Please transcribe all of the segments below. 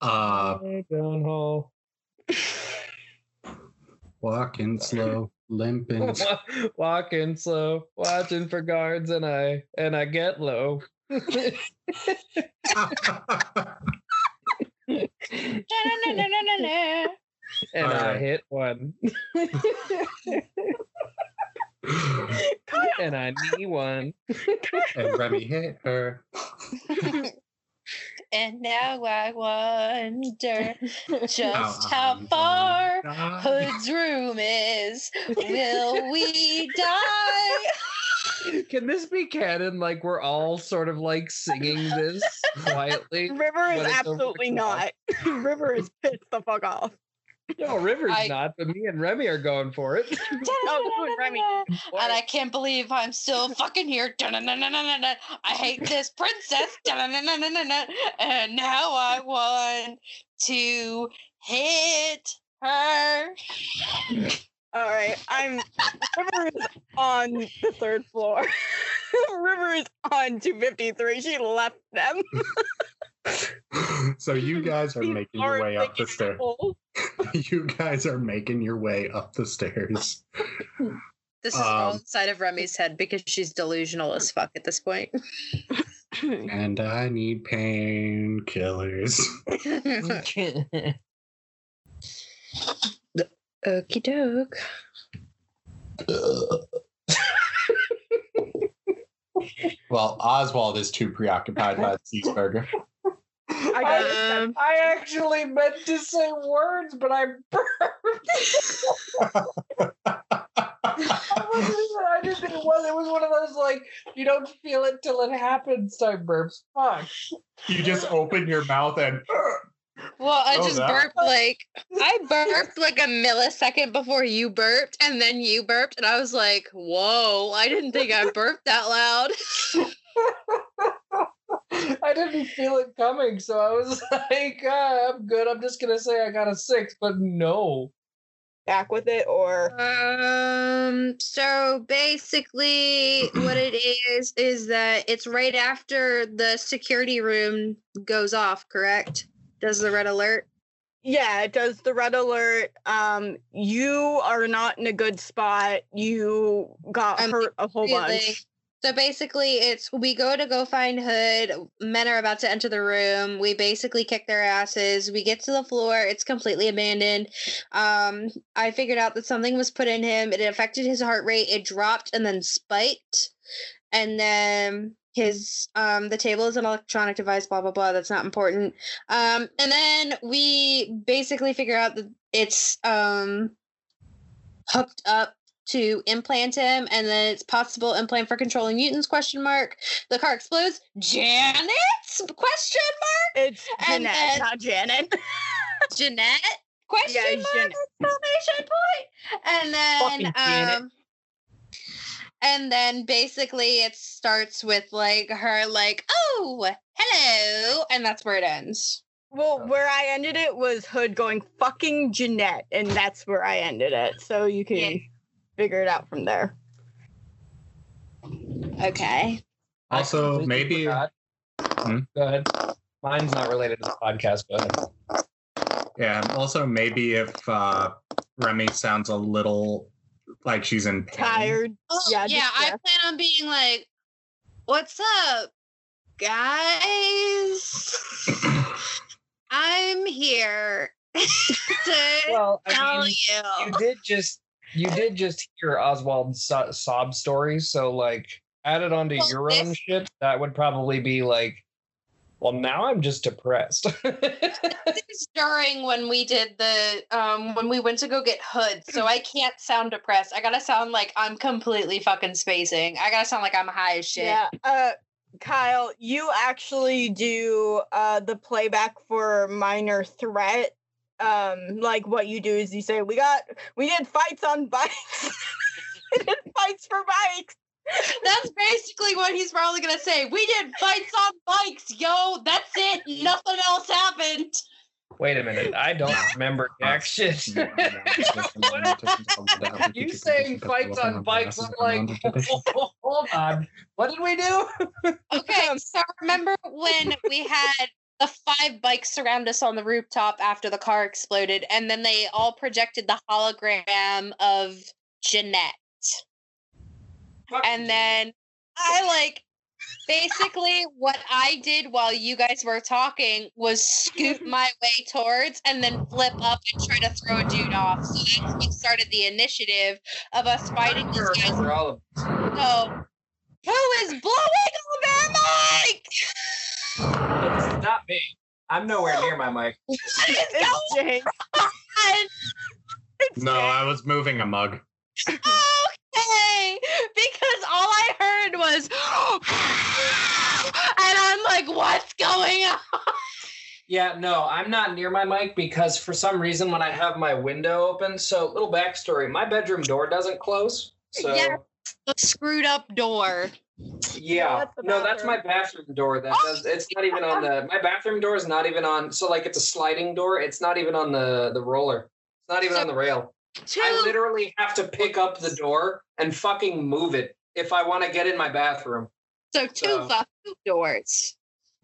Uh, Down hall. walking slow, limping. Walking slow, watching for guards, and I and I get low. And I Alright. hit one. and I knee one. and Remy hit her. And now I wonder just How how far gonna die. Hood's room is. Will we die? Can this be canon? Like we're all sort of like singing this quietly. River is But it's over the absolutely not. River is pissed the fuck off. No, River's I- not, but me and Remy are going for it. Oh, you and Remy. And I can't believe I'm still fucking here. I hate this princess. And now I want to hit her. All right, I'm. River is on the third floor. River is on 253. She left them. so you guys are making your way up the stairs. holes. You guys are making your way up the stairs. This is all Um, inside of Remy's head because she's delusional as fuck at this point. And I need painkillers. Okie doke. well, Oswald is too preoccupied by the cheeseburger. I got. Um, I actually meant to say words, but I burped. I just it was it was one of those like you don't feel it till it happens type burps. Fuck. You just open your mouth and Well, I Oh, just that- burped like I burped like a millisecond before you burped, and then you burped, and I was like, "Whoa! I didn't think I burped that loud." I didn't feel it coming, so I was like, ah, I'm good. I'm just gonna say I got a six, but no. Back with it, or Um. So basically, what it is is that it's right after the security room goes off. Correct? Does the red alert? yeah, it does the red alert. Um, you are not in a good spot. You got I'm hurt a whole Really? bunch. So basically, it's we go to go find Hood. Men are about to enter the room. We basically kick their asses. We get to the floor. It's completely abandoned. Um, I figured out that something was put in him. It affected his heart rate. It dropped and then spiked. And then his um the table is an electronic device. Blah blah blah. That's not important. Um, and then we basically figure out that it's um hooked up to implant him and then it's possible implant for controlling mutants question mark the car explodes janet question It's And Jeanette, then- not Janet. mark jeanette question Yeah, mark Jeanette. exclamation point and then Janet. um and then basically it starts with like her like oh hello and that's where it ends Well, where I ended it was Hood going fucking Jeanette, and that's where I ended it. So you can Yeah. Figure it out from there. okay Also, maybe- Hmm? Go ahead. Mine's not related to the podcast. Go ahead. yeah. Also, maybe if uh, Remy sounds a little like she's in pain. Tired. Oh, Yeah, yeah, I yeah. plan on being like, "What's up, guys? I'm here to Well, I tell mean, you." you did just you did just hear Oswald's so- sob story, so like added onto Well, your own shit, that would probably be like, well, now I'm just depressed. This is during when we did the um when we went to go get Hood, so I can't sound depressed. I gotta sound like I'm completely fucking spacing. I gotta sound like I'm high as shit. Yeah. Uh, Kyle, you actually do uh the playback for minor threat. Um, like what you do is you say, "We got, we did fights on bikes. we did fights for bikes." That's basically what he's probably gonna say. We did fights on bikes, yo. That's it. Nothing else happened. Wait a minute, I don't remember jack shit. you saying fights on bikes? I'm like, hold on, what did we do? Okay, so remember when we had the five bikes surround us on the rooftop after the car exploded, and then they all projected the hologram of Jeanette. And then I like basically what I did while you guys were talking was scoot my way towards and then flip up and try to throw a dude off. So that's what started the initiative of us fighting these guys. All So who is blowing on their mic? It's not me. I'm nowhere near my mic. What is It's going Jake. on? No, I was moving a mug. Okay, because all I heard was, and I'm like, what's going on? Yeah, no, I'm not near my mic because for some reason when I have my window open, so little backstory, my bedroom door doesn't close. So Yeah. The screwed up door. Yeah, That's no, that's my bathroom door. That does. It's not even on the. My bathroom door is not even on. So like it's a sliding door. It's not even on the the roller. It's not even on the rail. Two. I literally have to pick up the door and fucking move it if I want to get in my bathroom. so two so- fucking doors.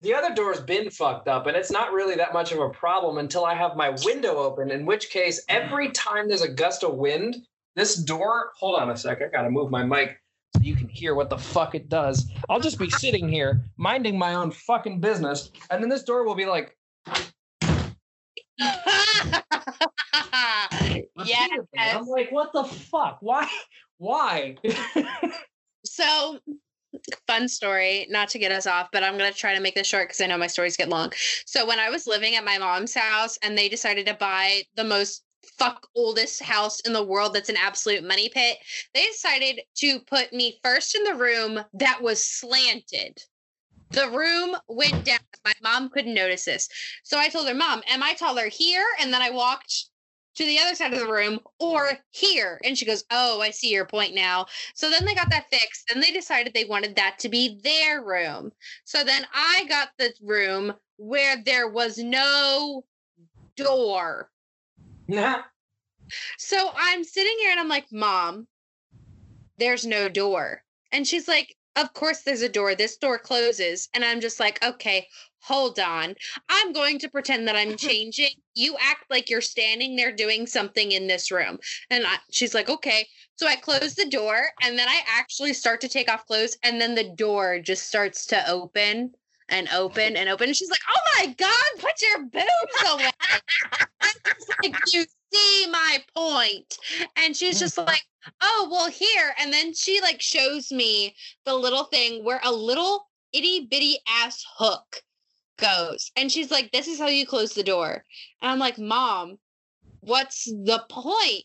The other door's been fucked up, and it's not really that much of a problem until I have my window open. In which case, every time there's a gust of wind, this door. Hold on a sec. I gotta move my mic so you can hear what the fuck it does. I'll just be sitting here minding my own fucking business, and then this door will be like. yeah. I'm like, what the fuck? Why? Why? So, fun story, not to get us off, but I'm going to try to make this short because I know my stories get long. So, when I was living at my mom's house and they decided to buy the most fuck oldest house in the world that's an absolute money pit, they decided to put me first in the room that was slanted. The room went down. My mom couldn't notice this. So I told her, Mom, am I taller here? And then I walked to the other side of the room or here. And she goes, Oh, I see your point now. So then they got that fixed. Then they decided they wanted that to be their room. So then I got the room where there was no door. Nah. So I'm sitting here and I'm like, Mom, there's no door. And she's like, Of course there's a door. This door closes. And I'm just like, Okay, hold on. I'm going to pretend that I'm changing. You act like you're standing there doing something in this room. And I, she's like, Okay. So I close the door and then I actually start to take off clothes. And then the door just starts to open and open and open. And she's like, Oh my God, put your boobs away. I'm just like, you see my point. And she's just mm. like, oh, well, here. And then she like shows me the little thing where a little itty bitty ass hook goes. And she's like, this is how you close the door. And I'm like, mom, what's the point?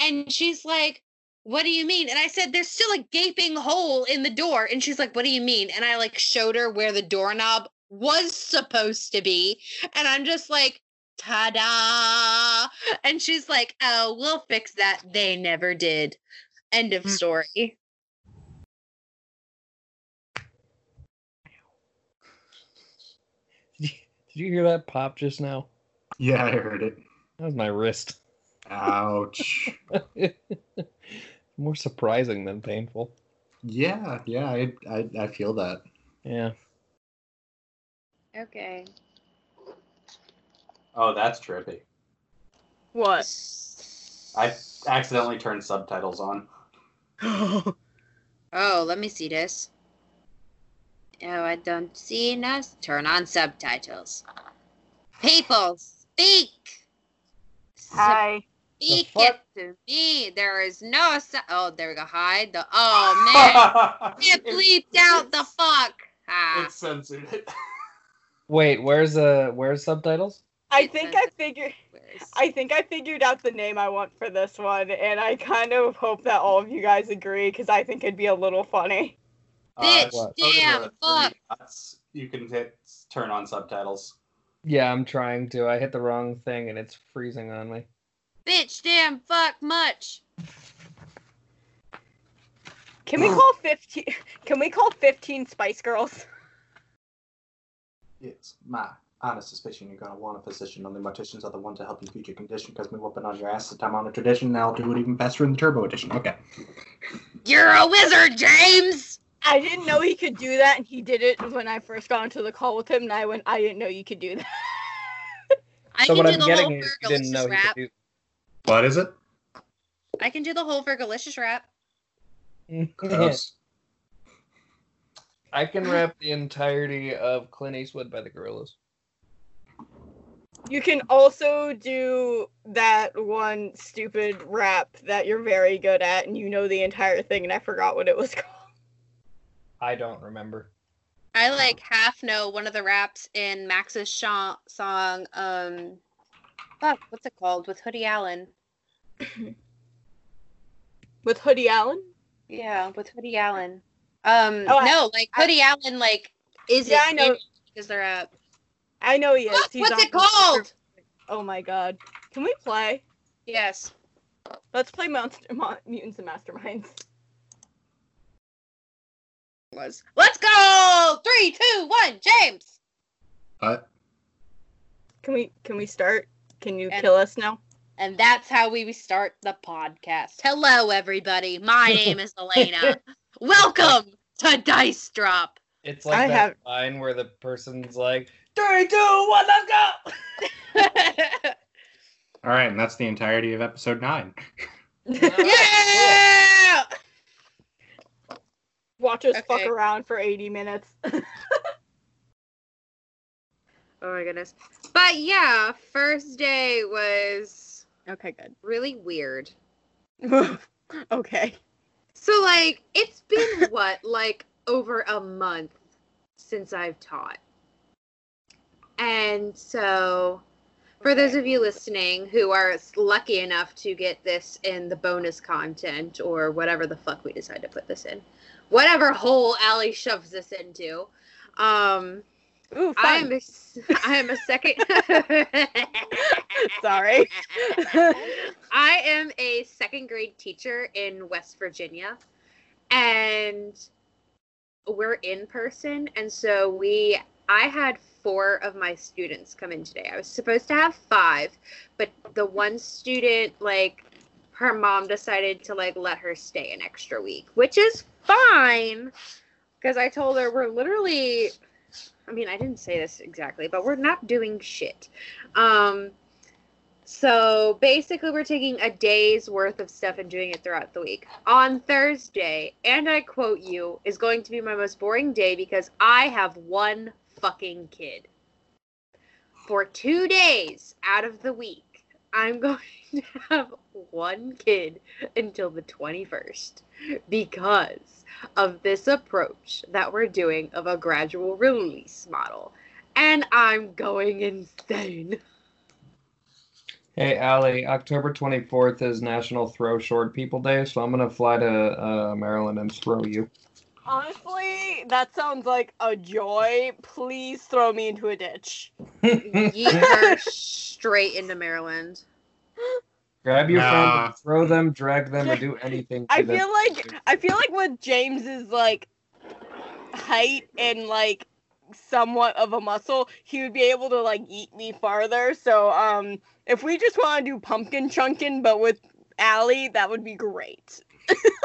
And she's like, what do you mean? And I said, there's still a gaping hole in the door. And she's like, what do you mean? And I like showed her where the doorknob was supposed to be. And I'm just like, ta-da and she's like oh we'll fix that they never did end of Mm. story Did you hear that pop just now? Yeah, I heard it. That was my wrist. Ouch. More surprising than painful. yeah, yeah, I, I I feel that. Yeah. okay Oh, that's trippy. What? I accidentally turned subtitles on. oh let me see this oh i don't see us turn on subtitles people speak Hi. Speak it to me there is no su- oh there we go hide the oh man it It- bleeped out the fuck ah. It censored it. Wait, where's uh where's subtitles? I think I figured. I think I figured out the name I want for this one, and I kind of hope that all of you guys agree because I think it'd be a little funny. Bitch, so damn, fuck. You can hit turn on subtitles. Yeah, I'm trying to. I hit the wrong thing and it's freezing on me. Bitch damn fuck much Can we call fifteen? Can we call fifteen Spice Girls? It's my honest suspicion you're gonna want a physician. Only morticians are the one to help you beat your condition because me whooping on your ass the time on a tradition. Now I'll do it even faster in the turbo edition. Okay. You're a wizard, James. I didn't know he could do that, and he did it when I first got into the call with him. And I went, I didn't know you could do that. I so can what do I'm the getting whole is you didn't know Fergalicious he rap. could What is it? I can do the whole Fergalicious rap. Gross. I can rap the entirety of Clint Eastwood by the Gorillaz. You can also do that one stupid rap that you're very good at, and you know the entire thing, and I forgot what it was called. I don't remember. I like half know one of the raps in Max's sho- song. Um, fuck, what's it called with Hoodie Allen? With Hoodie Allen? Yeah, with Hoodie Allen. Um, Oh, I- no, like I- Hoodie Allen, like is Yeah, it I know. because they're up. I know he is. What? He's What's on it called? Oh my god. Can we play? Yes. Let's play Monster, Mon- Mutants and Masterminds. Was let's go three, two, one, James. What? Can we can we start? Can you And- kill us now? And that's how we start the podcast. Hello, everybody. My name is Elena. Welcome to Dice Drop. It's like I that have- line where the person's like, three, two, one, let's go. All right, and that's the entirety of episode nine. yeah! Watch us fuck around for 80 minutes. Oh my goodness. But yeah, first day was okay, good. really weird. okay. So like it's been what, like over a month since I've taught. And so for those of you listening who are lucky enough to get this in the bonus content or whatever the fuck we decide to put this in. Whatever hole Allie shoves this into. Um Ooh, I am a, I am a second Sorry. I am a second grade teacher in West Virginia, and we're in person. And so we, I had four of my students come in today. I was supposed to have five, but the one student, like, her mom decided to like let her stay an extra week, which is fine. Because I told her we're literally, I mean, I didn't say this exactly, but we're not doing shit. Um, so basically, we're taking a day's worth of stuff and doing it throughout the week. On Thursday, and I quote you, is going to be my most boring day because I have one fucking kid. For two days out of the week, I'm going to have one kid until the 21st because of this approach that we're doing of a gradual release model. And I'm going insane. Hey, Allie, October 24th is National Throw Short People Day, so I'm going to fly to uh, Maryland and throw you. Honestly, that sounds like a joy. Please throw me into a ditch. Yeet her straight into Maryland. Grab your friend, Nah. and throw them, drag them, or do anything. I to them. feel like I feel like with James's like height and like somewhat of a muscle, he would be able to like eat me farther. So um if we just want to do pumpkin chunking but with Allie, that would be great.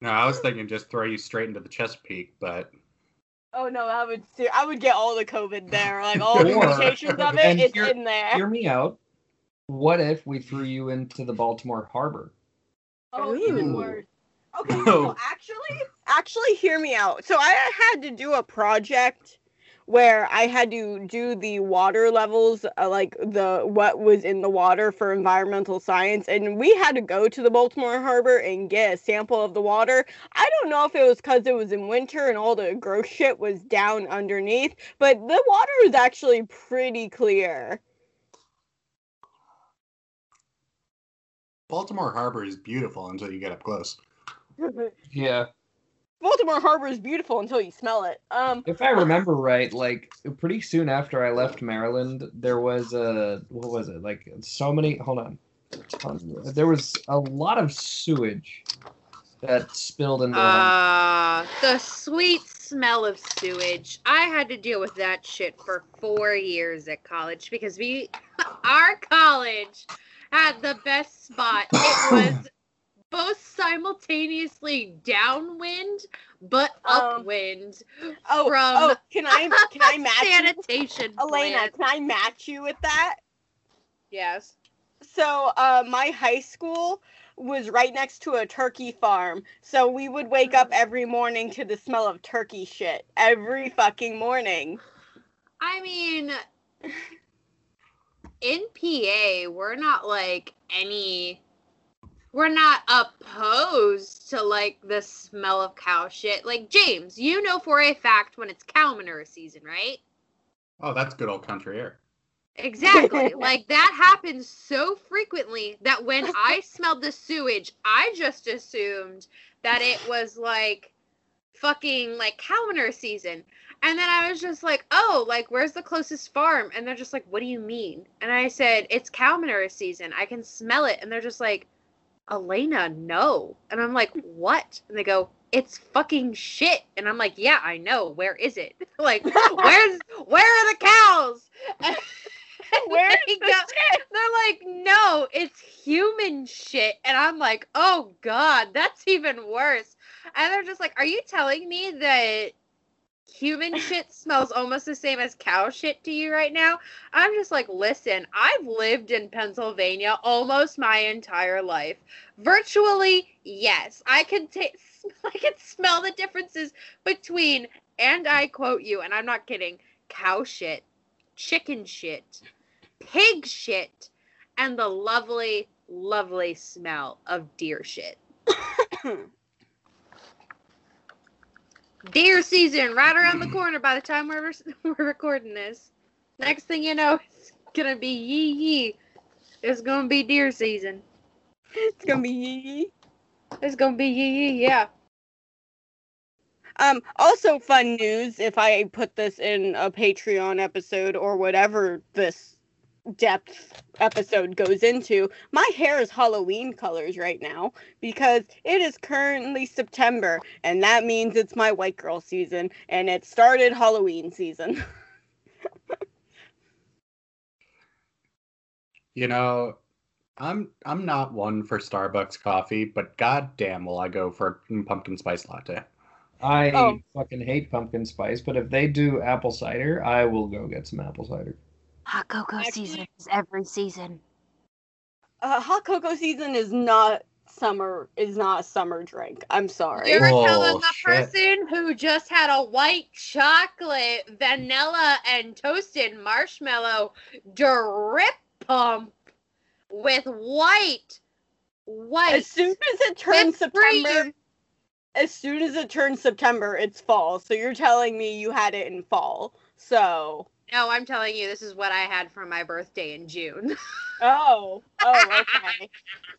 No, I was thinking just throw you straight into the Chesapeake, but Oh no, I would ser- I would get all the COVID there. Like all the mutations of it, it's here- in there. Hear me out. What if we threw you into the Baltimore Harbor? Oh, even worse. Okay, so actually, actually, hear me out. So I had to do a project where I had to do the water levels, uh, like the what was in the water for environmental science, and we had to go to the Baltimore Harbor and get a sample of the water. I don't know if it was because it was in winter and all the gross shit was down underneath, but the water was actually pretty clear. Baltimore Harbor is beautiful until you get up close. Yeah. Baltimore Harbor is beautiful until you smell it. Um, If I remember right, like pretty soon after I left Maryland, there was a what was it? Like so many. Hold on. There was a lot of sewage that spilled in the. Ah, the sweet smell of sewage. I had to deal with that shit for four years at college because we, our college, had the best spot. It was both simultaneously downwind, but Um, upwind Oh, from oh, can I can I match you? sanitation Elena, can I match you with that? Yes. So, uh, my high school was right next to a turkey farm. So we would wake up every morning to the smell of turkey shit every fucking morning. I mean, in PA, we're not like any. We're not opposed to like the smell of cow shit. Like James, you know for a fact when it's cow manure season, right? Oh, that's good old country air. Exactly. like that happens so frequently that when I smelled the sewage, I just assumed that it was like fucking like cow manure season. And then I was just like, oh, like, where's the closest farm? And they're just like, what do you mean? And I said, it's cow manure season. I can smell it. And they're just like, Elena, no. And I'm like, what? And they go, it's fucking shit. And I'm like, yeah, I know. Where is it? like, where's, where are the cows? Where's they the go- they're like, no, it's human shit. And I'm like, oh God, that's even worse. And they're just like, are you telling me that human shit smells almost the same as cow shit to you right now? I'm just like, listen, I've lived in Pennsylvania almost my entire life. Virtually, yes. I can taste I can smell the differences between, and I quote you, and I'm not kidding, cow shit, chicken shit, pig shit, and the lovely, lovely smell of deer shit. Deer season right around the corner by the time we're, we're recording this. Next thing you know, it's gonna be yee yee. It's gonna be deer season. It's gonna be yee yee. It's gonna be yee yee, yeah. Um, also fun news, if I put this in a Patreon episode or whatever this depth episode goes into, my hair is Halloween colors right now because it is currently September and that means it's my white girl season and it started Halloween season. You know, I'm I'm not one for Starbucks coffee, but goddamn, will I go for a pumpkin spice latte? I Oh. fucking hate pumpkin spice, but if they do apple cider, I will go get some apple cider. Hot cocoa Actually- season is every season. Uh, hot cocoa season is not summer is not a summer drink. I'm sorry. You're Oh, telling the shit. person who just had a white chocolate, vanilla, and toasted marshmallow drip pump with white, white. As soon as it turns whipped cream. September, as soon as it turns September, it's fall. So you're telling me you had it in fall. So No, I'm telling you, this is what I had for my birthday in June. oh, oh, okay,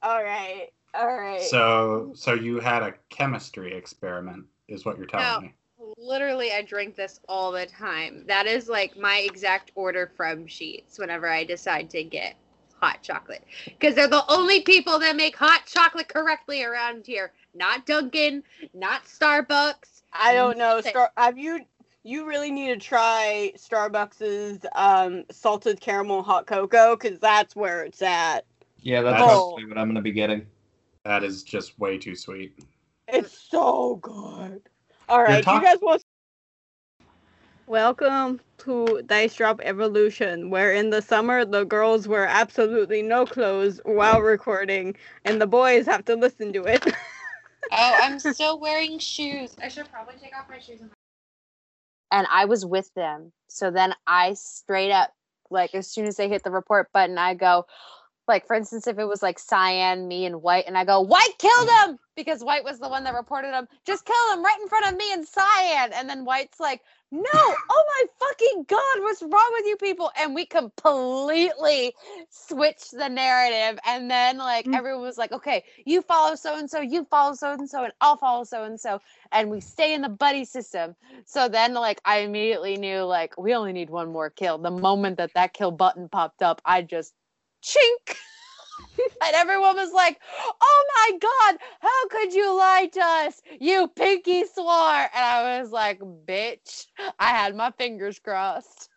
all right, all right. So so you had a chemistry experiment, is what you're telling No. me. Literally, I drink this all the time. That is like my exact order from Sheetz whenever I decide to get hot chocolate. Because they're the only people that make hot chocolate correctly around here. Not Dunkin', not Starbucks. I don't know. Star, have you? You really need to try Starbucks's um, salted caramel hot cocoa because that's where it's at. Yeah, that's That's- probably what I'm gonna be getting. That is just way too sweet. It's so good. All right, talk- you guys want. Welcome to Dice Drop Evolution, where in the summer the girls wear absolutely no clothes while recording, and the boys have to listen to it. Oh, I'm still wearing shoes. I should probably take off my shoes. And And I was with them. So then I straight up, like, as soon as they hit the report button, I go, like, for instance, if it was like Cyan, me, and White, and I go, White killed him because White was the one that reported him. Just kill him right in front of me and Cyan. And then White's like, No, oh my fucking God, what's wrong with you people? And we completely switched the narrative. And then, like, Mm. everyone was like, Okay, you follow so and so, you follow so and so, and I'll follow so and so. And we stay in the buddy system. So then, like, I immediately knew, like, we only need one more kill. The moment that that kill button popped up, I just chink. and everyone was like, oh my God, how could you lie to us? You pinky swore. And I was like, bitch, I had my fingers crossed.